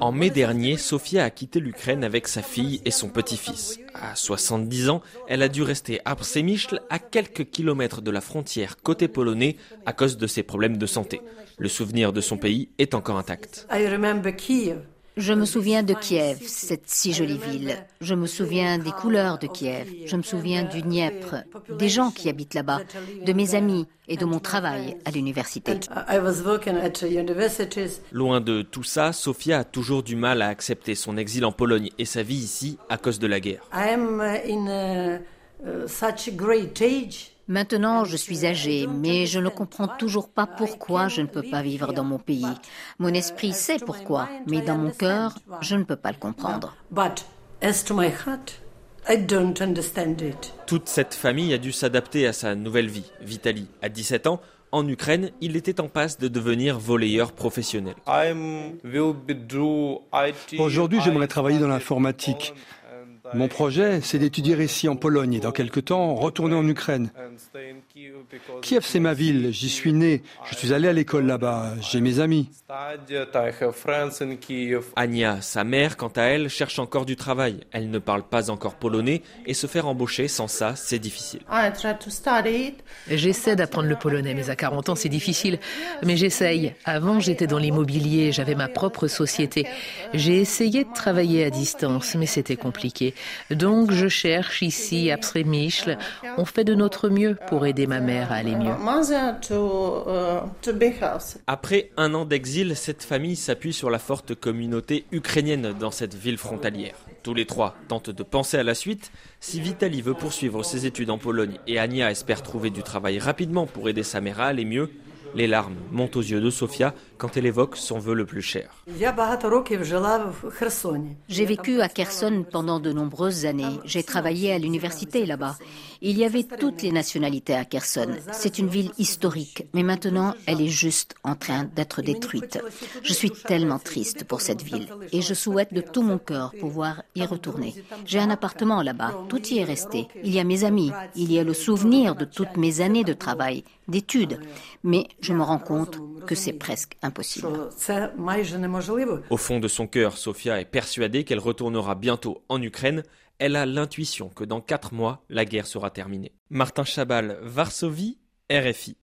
En mai dernier, Sofia a quitté l'Ukraine avec sa fille et son petit-fils. À 70 ans, elle a dû rester à Przemysl, à quelques kilomètres de la frontière côté polonais, à cause de ses problèmes de santé. Le souvenir de son pays est encore intact. Je me souviens de Kiev, cette si jolie ville. Je me souviens des couleurs de Kiev. Je me souviens du Dniepr, des gens qui habitent là-bas, de mes amis et de mon travail à l'université. Loin de tout ça, Sofia a toujours du mal à accepter son exil en Pologne et sa vie ici à cause de la guerre. Maintenant, je suis âgée, mais je ne comprends toujours pas pourquoi je ne peux pas vivre dans mon pays. Mon esprit sait pourquoi, mais dans mon cœur, je ne peux pas le comprendre. Toute cette famille a dû s'adapter à sa nouvelle vie. Vitali, à 17 ans, en Ukraine, il était en passe de devenir volleyeur professionnel. Aujourd'hui, j'aimerais travailler dans l'informatique. Mon projet, c'est d'étudier ici en Pologne et dans quelques temps retourner en Ukraine. Kiev, c'est ma ville, j'y suis né, je suis allé à l'école là-bas, j'ai mes amis. Anya, sa mère, quant à elle, cherche encore du travail. Elle ne parle pas encore polonais et se faire embaucher sans ça, c'est difficile. J'essaie d'apprendre le polonais, mais à 40 ans, c'est difficile. Mais j'essaye. Avant, j'étais dans l'immobilier, j'avais ma propre société. J'ai essayé de travailler à distance, mais c'était compliqué. Donc, je cherche ici, à Przemysl. On fait de notre mieux pour aider ma mère à aller mieux. Après un an d'exil, cette famille s'appuie sur la forte communauté ukrainienne dans cette ville frontalière. Tous les trois tentent de penser à la suite. Si Vitali veut poursuivre ses études en Pologne et Anya espère trouver du travail rapidement pour aider sa mère à aller mieux, les larmes montent aux yeux de Sofia quand elle évoque son vœu le plus cher. J'ai vécu à Kherson pendant de nombreuses années. J'ai travaillé à l'université là-bas. Il y avait toutes les nationalités à Kherson. C'est une ville historique, mais maintenant elle est juste en train d'être détruite. Je suis tellement triste pour cette ville et je souhaite de tout mon cœur pouvoir y retourner. J'ai un appartement là-bas, tout y est resté. Il y a mes amis, il y a le souvenir de toutes mes années de travail, d'études, mais je me rends compte que c'est presque impossible. Au fond de son cœur, Sofia est persuadée qu'elle retournera bientôt en Ukraine. Elle a l'intuition que dans quatre mois, la guerre sera terminée. Martin Chabal, Varsovie, RFI.